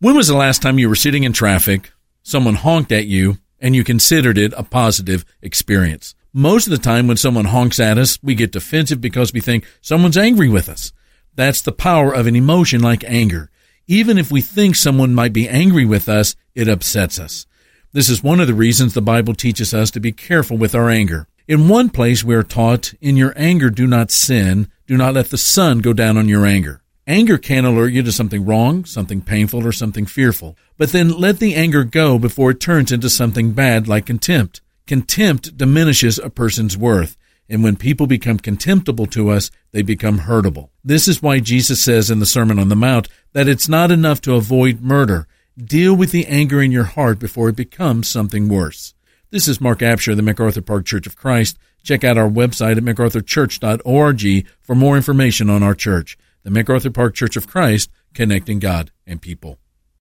When was the last time you were sitting in traffic, someone honked at you, and you considered it a positive experience? Most of the time when someone honks at us, we get defensive because we think someone's angry with us. That's the power of an emotion like anger. Even if we think someone might be angry with us, it upsets us. This is one of the reasons the Bible teaches us to be careful with our anger. In one place we are taught, in your anger do not sin, do not let the sun go down on your anger. Anger can alert you to something wrong, something painful, or something fearful. But then let the anger go before it turns into something bad like contempt. Contempt diminishes a person's worth. And when people become contemptible to us, they become hurtable. This is why Jesus says in the Sermon on the Mount that it's not enough to avoid murder. Deal with the anger in your heart before it becomes something worse. This is Mark Absher, the MacArthur Park Church of Christ. Check out our website at macarthurchurch.org for more information on our church the MacArthur Park Church of Christ, connecting God and people.